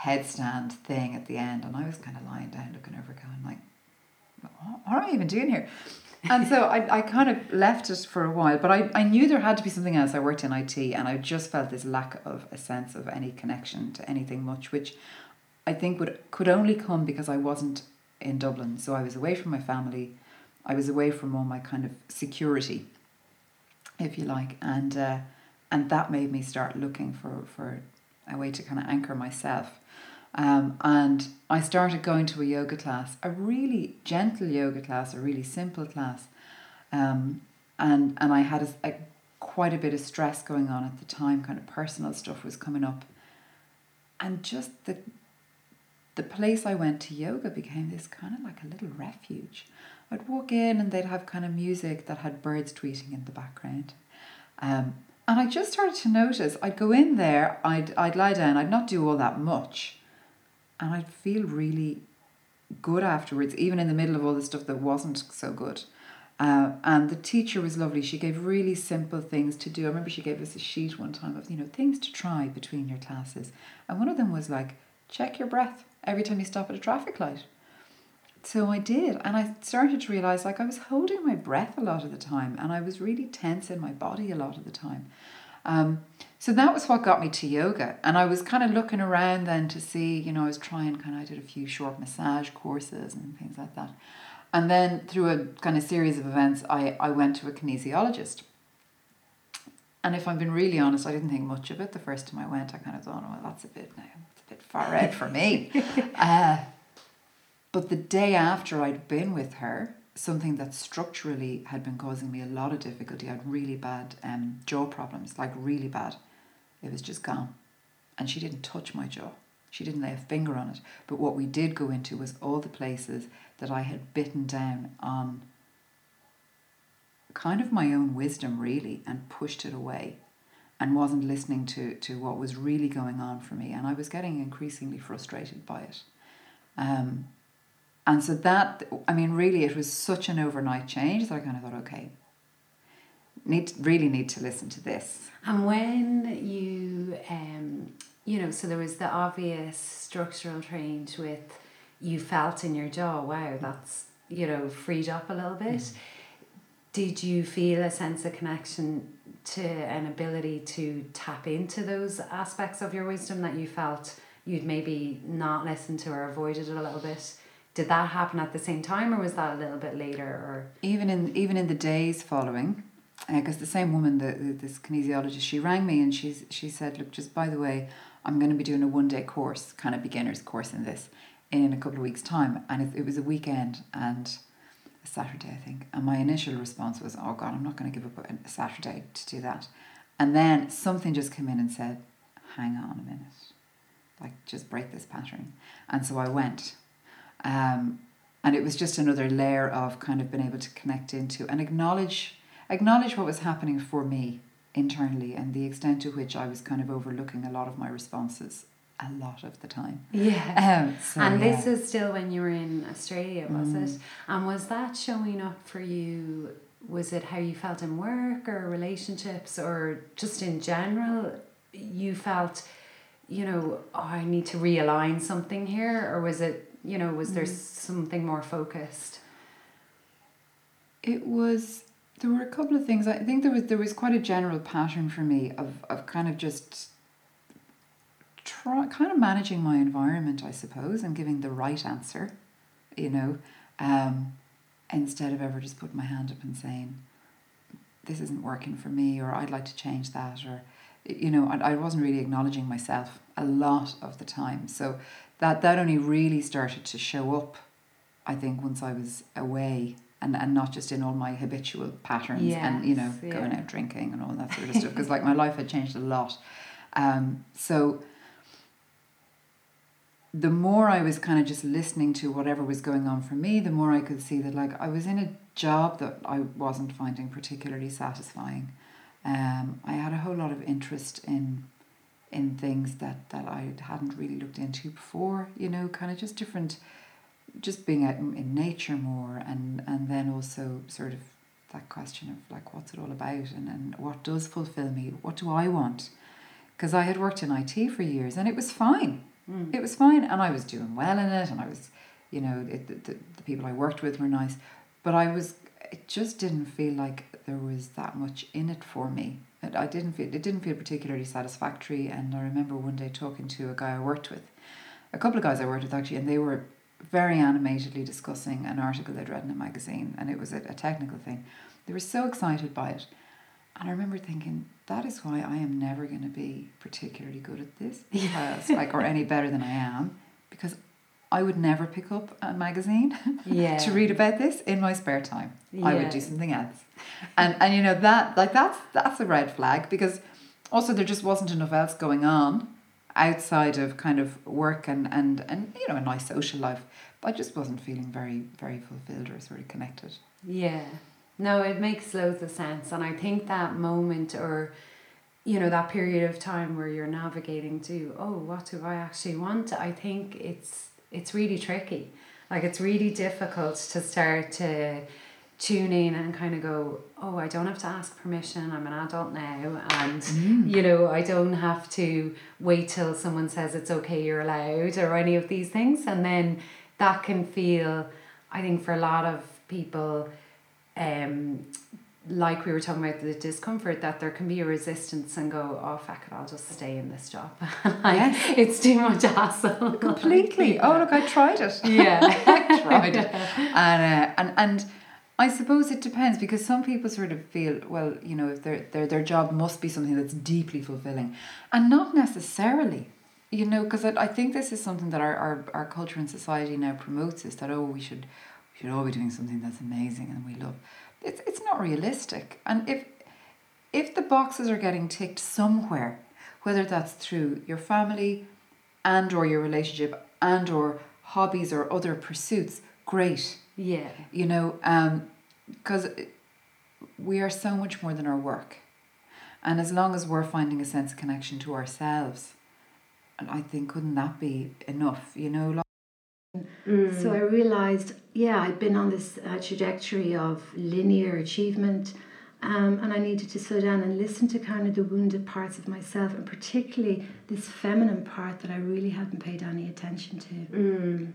headstand thing at the end, and I was kind of lying down looking over, going like, "What am I even doing here?" And so I, I kind of left it for a while, but I, I knew there had to be something else. I worked in IT, and I just felt this lack of a sense of any connection to anything much, which I think would could only come because I wasn't in Dublin. So I was away from my family. I was away from all my kind of security, if you like, and uh, and that made me start looking for for a way to kind of anchor myself. Um, and I started going to a yoga class, a really gentle yoga class, a really simple class, um, and and I had a, a quite a bit of stress going on at the time. Kind of personal stuff was coming up, and just the the place I went to yoga became this kind of like a little refuge. I'd walk in and they'd have kind of music that had birds tweeting in the background. Um, and I just started to notice I'd go in there, I'd, I'd lie down, I'd not do all that much, and I'd feel really good afterwards, even in the middle of all the stuff that wasn't so good. Uh, and the teacher was lovely. She gave really simple things to do. I remember she gave us a sheet one time of, you know, things to try between your classes. And one of them was like, check your breath every time you stop at a traffic light. So I did, and I started to realize like I was holding my breath a lot of the time, and I was really tense in my body a lot of the time. Um, so that was what got me to yoga. And I was kind of looking around then to see, you know, I was trying kind of, I did a few short massage courses and things like that. And then through a kind of series of events, I, I went to a kinesiologist. And if I'm being really honest, I didn't think much of it the first time I went. I kind of thought, oh, well, that's a bit now, it's a bit far out for me. uh, but the day after I'd been with her, something that structurally had been causing me a lot of difficulty, I had really bad um, jaw problems, like really bad it was just gone. And she didn't touch my jaw. She didn't lay a finger on it. But what we did go into was all the places that I had bitten down on kind of my own wisdom, really, and pushed it away and wasn't listening to, to what was really going on for me. And I was getting increasingly frustrated by it. Um, and so that, I mean, really, it was such an overnight change that I kind of thought, okay, need really need to listen to this. And when you, um, you know, so there was the obvious structural change with you felt in your jaw, wow, that's, you know, freed up a little bit. Mm. Did you feel a sense of connection to an ability to tap into those aspects of your wisdom that you felt you'd maybe not listened to or avoided a little bit? Did that happen at the same time or was that a little bit later or even in even in the days following because uh, the same woman, the, the, this kinesiologist, she rang me and she's she said, look, just by the way, I'm going to be doing a one day course, kind of beginner's course in this, in a couple of weeks' time, and it, it was a weekend and a Saturday, I think. And my initial response was, oh God, I'm not going to give up a Saturday to do that. And then something just came in and said, hang on a minute, like just break this pattern. And so I went. Um, and it was just another layer of kind of being able to connect into and acknowledge acknowledge what was happening for me internally and the extent to which I was kind of overlooking a lot of my responses a lot of the time. Yeah. Um, so, and yeah. this is still when you were in Australia, was mm. it? And was that showing up for you? Was it how you felt in work or relationships or just in general? You felt, you know, oh, I need to realign something here, or was it, you know, was mm. there something more focused? It was there were a couple of things. I think there was there was quite a general pattern for me of, of kind of just try kind of managing my environment, I suppose, and giving the right answer, you know, um, instead of ever just putting my hand up and saying, this isn't working for me, or I'd like to change that, or you know, I, I wasn't really acknowledging myself a lot of the time. So that that only really started to show up, I think, once I was away and, and not just in all my habitual patterns yes, and you know yeah. going out drinking and all that sort of stuff because like my life had changed a lot um, so the more I was kind of just listening to whatever was going on for me, the more I could see that like I was in a job that I wasn't finding particularly satisfying. Um, I had a whole lot of interest in in things that that I hadn't really looked into before. You know, kind of just different just being out in, in nature more and and then also sort of that question of like what's it all about and, and what does fulfill me? What do i want? Because i had worked in it for years and it was fine. Mm. it was fine and i was doing well in it and i was you know it, the, the, the people i worked with were nice but i was it just didn't feel like there was that much in it for me. It, i didn't feel it didn't feel particularly satisfactory and i remember one day talking to a guy i worked with a couple of guys i worked with actually and they were very animatedly discussing an article they'd read in a magazine, and it was a, a technical thing. They were so excited by it. And I remember thinking, that is why I am never going to be particularly good at this, because, like, or any better than I am, because I would never pick up a magazine yeah. to read about this in my spare time. Yeah. I would do something else. And and you know that like that's that's a red flag because also there just wasn't enough else going on outside of kind of work and, and, and you know a nice social life but I just wasn't feeling very very fulfilled or sort of connected. Yeah. No it makes loads of sense and I think that moment or you know that period of time where you're navigating to oh what do I actually want? I think it's it's really tricky. Like it's really difficult to start to tune in and kind of go, oh, I don't have to ask permission. I'm an adult now, and mm. you know, I don't have to wait till someone says it's okay, you're allowed, or any of these things. And then that can feel, I think, for a lot of people, um, like we were talking about the discomfort, that there can be a resistance and go, oh, fuck it, I'll just stay in this job. like, Yes. It's too much hassle. Completely. Oh, look, I tried it. Yeah. I tried it. And, uh, and, and I suppose it depends because some people sort of feel, well, you know, if their, their, their job must be something that's deeply fulfilling. And not necessarily. You know, because I, I think this is something that our, our, our culture and society now promotes is that, oh, we should we should all be doing something that's amazing and we love. It's, it's not realistic. And if if the boxes are getting ticked somewhere, whether that's through your family and or your relationship and or hobbies or other pursuits, great. Yeah. You know, um, because we are so much more than our work. And as long as we're finding a sense of connection to ourselves, and I think couldn't that be enough, you know? Like, Mm. So I realized, yeah, I'd been on this uh, trajectory of linear achievement, um, and I needed to slow down and listen to kind of the wounded parts of myself, and particularly this feminine part that I really hadn't paid any attention to. Mm.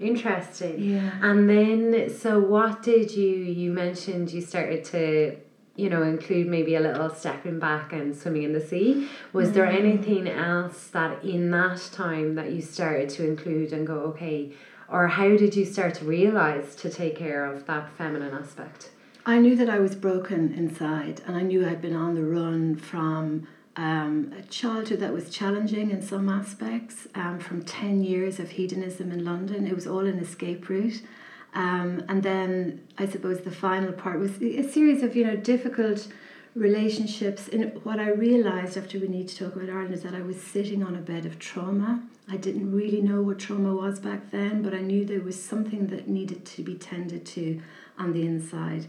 Interesting. Yeah. And then, so what did you, you mentioned you started to, you know, include maybe a little stepping back and swimming in the sea. Was there mm-hmm. anything else that in that time that you started to include and go, okay, or how did you start to realize to take care of that feminine aspect? I knew that I was broken inside, and I knew I'd been on the run from um, a childhood that was challenging in some aspects, um, from 10 years of hedonism in London. It was all an escape route. Um, and then I suppose the final part was a series of, you know, difficult relationships. And what I realized after we need to talk about Ireland is that I was sitting on a bed of trauma. I didn't really know what trauma was back then, but I knew there was something that needed to be tended to on the inside.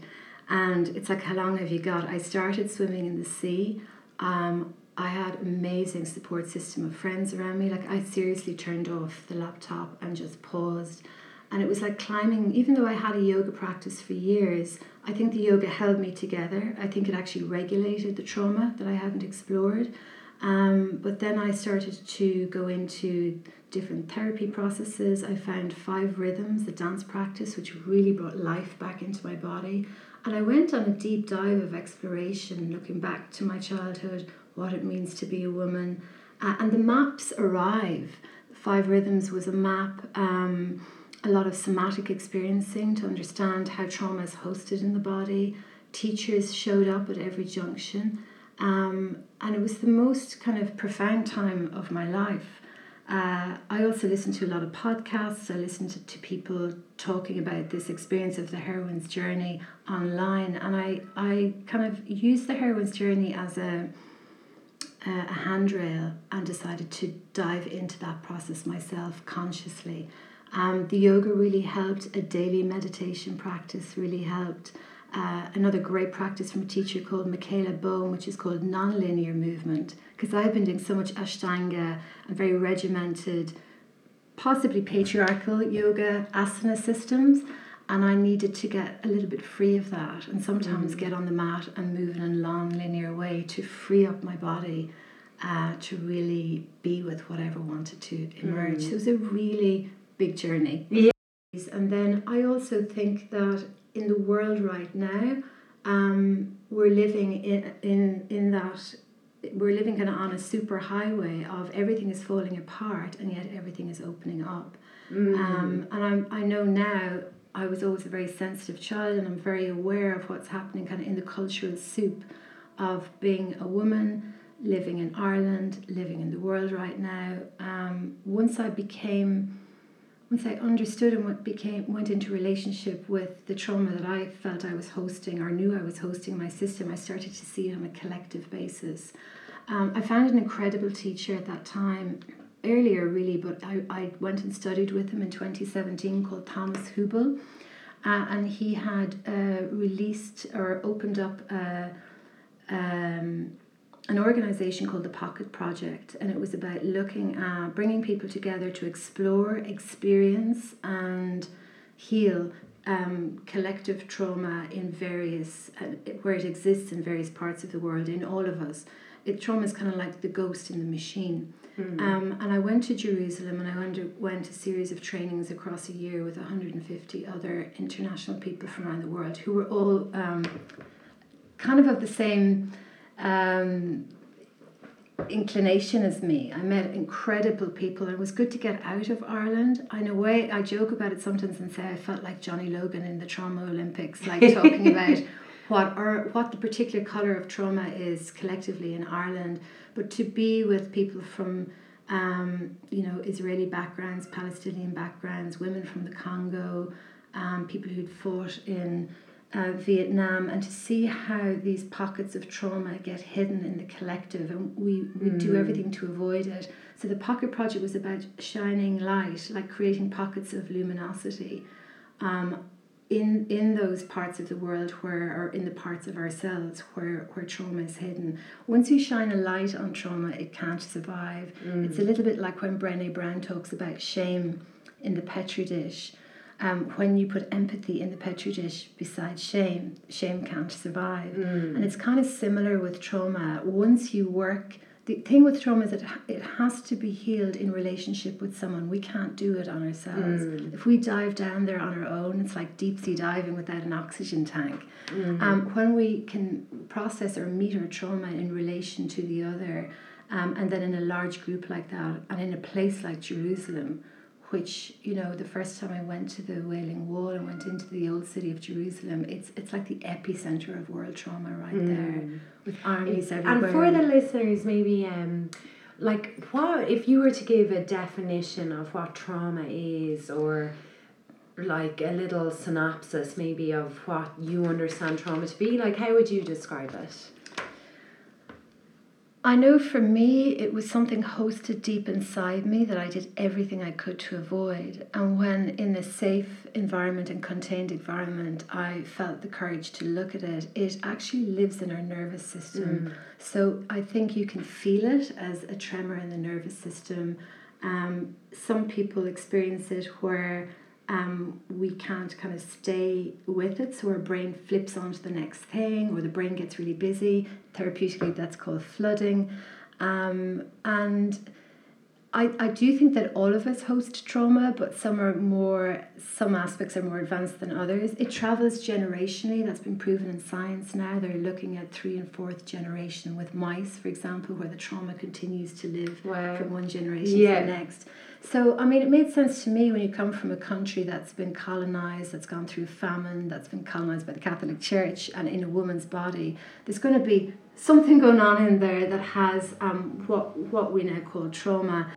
And it's like, how long have you got? I started swimming in the sea. Um, I had amazing support system of friends around me. Like I seriously turned off the laptop and just paused. And it was like climbing, even though I had a yoga practice for years, I think the yoga held me together. I think it actually regulated the trauma that I hadn't explored. Um, but then I started to go into different therapy processes. I found five rhythms, the dance practice, which really brought life back into my body. And I went on a deep dive of exploration, looking back to my childhood, what it means to be a woman. Uh, and the maps arrive. Five Rhythms was a map, um, a lot of somatic experiencing to understand how trauma is hosted in the body. Teachers showed up at every junction. Um, and it was the most kind of profound time of my life. Uh, I also listen to a lot of podcasts. I listen to, to people talking about this experience of the heroine's journey online, and I, I kind of used the heroine's journey as a, a handrail and decided to dive into that process myself consciously. Um, the yoga really helped. A daily meditation practice really helped. Uh, another great practice from a teacher called Michaela Boehm, which is called nonlinear movement, because I've been doing so much Ashtanga and very regimented, possibly patriarchal yoga asana systems, and I needed to get a little bit free of that and sometimes get on the mat and move in a non-linear way to free up my body uh, to really be with whatever wanted to emerge. So it was a really big journey. Yeah. And then I also think that in the world right now, um, we're living in, in, in that, we're living kind of on a super highway of everything is falling apart and yet everything is opening up. Um, and I'm, I know now I was always a very sensitive child and I'm very aware of what's happening kind of in the cultural soup of being a woman, living in Ireland, living in the world right now. Um, once I became, once I understood and what became went into relationship with the trauma that I felt I was hosting or knew I was hosting my system, I started to see it on a collective basis. Um, I found an incredible teacher at that time, earlier really, but I, I went and studied with him in 2017 called Thomas Hübl. Uh, and he had uh, released or opened up uh, um, an organization called the Pocket Project, and it was about looking at bringing people together to explore, experience, and heal um, collective trauma in various, uh, where it exists in various parts of the world, in all of us. It, trauma is kind of like the ghost in the machine. Um, and I went to Jerusalem and I underwent a series of trainings across a year with 150 other international people from around the world who were all um, kind of of the same um, inclination as me. I met incredible people. And it was good to get out of Ireland. In a way, I joke about it sometimes and say I felt like Johnny Logan in the Trauma Olympics, like talking about what or what the particular color of trauma is collectively in Ireland. But to be with people from um, you know Israeli backgrounds, Palestinian backgrounds, women from the Congo, um, people who'd fought in uh, Vietnam and to see how these pockets of trauma get hidden in the collective and we, we mm. do everything to avoid it. So the Pocket Project was about shining light, like creating pockets of luminosity um, in, in those parts of the world where, or in the parts of ourselves where, where trauma is hidden. Once you shine a light on trauma, it can't survive. Mm. It's a little bit like when Brene Brown talks about shame in the Petri dish um, when you put empathy in the petri dish beside shame, shame can't survive. Mm. And it's kind of similar with trauma. Once you work, the thing with trauma is that it has to be healed in relationship with someone. We can't do it on ourselves. Mm. If we dive down there on our own, it's like deep sea diving without an oxygen tank. Mm. Um, when we can process or meet our trauma in relation to the other, um, and then in a large group like that, and in a place like Jerusalem, which you know the first time I went to the Wailing Wall and went into the old city of Jerusalem, it's it's like the epicenter of world trauma right mm. there, with armies everywhere. And for the listeners, maybe um, like what if you were to give a definition of what trauma is, or like a little synopsis maybe of what you understand trauma to be, like how would you describe it? I know for me, it was something hosted deep inside me that I did everything I could to avoid. And when in a safe environment and contained environment, I felt the courage to look at it, it actually lives in our nervous system. Mm. So I think you can feel it as a tremor in the nervous system. Um, some people experience it where um, we can't kind of stay with it. So our brain flips onto the next thing, or the brain gets really busy. Therapeutically, that's called flooding. Um, and I, I do think that all of us host trauma, but some are more, some aspects are more advanced than others. It travels generationally, that's been proven in science now. They're looking at three and fourth generation with mice, for example, where the trauma continues to live wow. from one generation yeah. to the next. So, I mean, it made sense to me when you come from a country that's been colonized, that's gone through famine, that's been colonized by the Catholic Church, and in a woman's body, there's going to be something going on in there that has um, what what we now call trauma.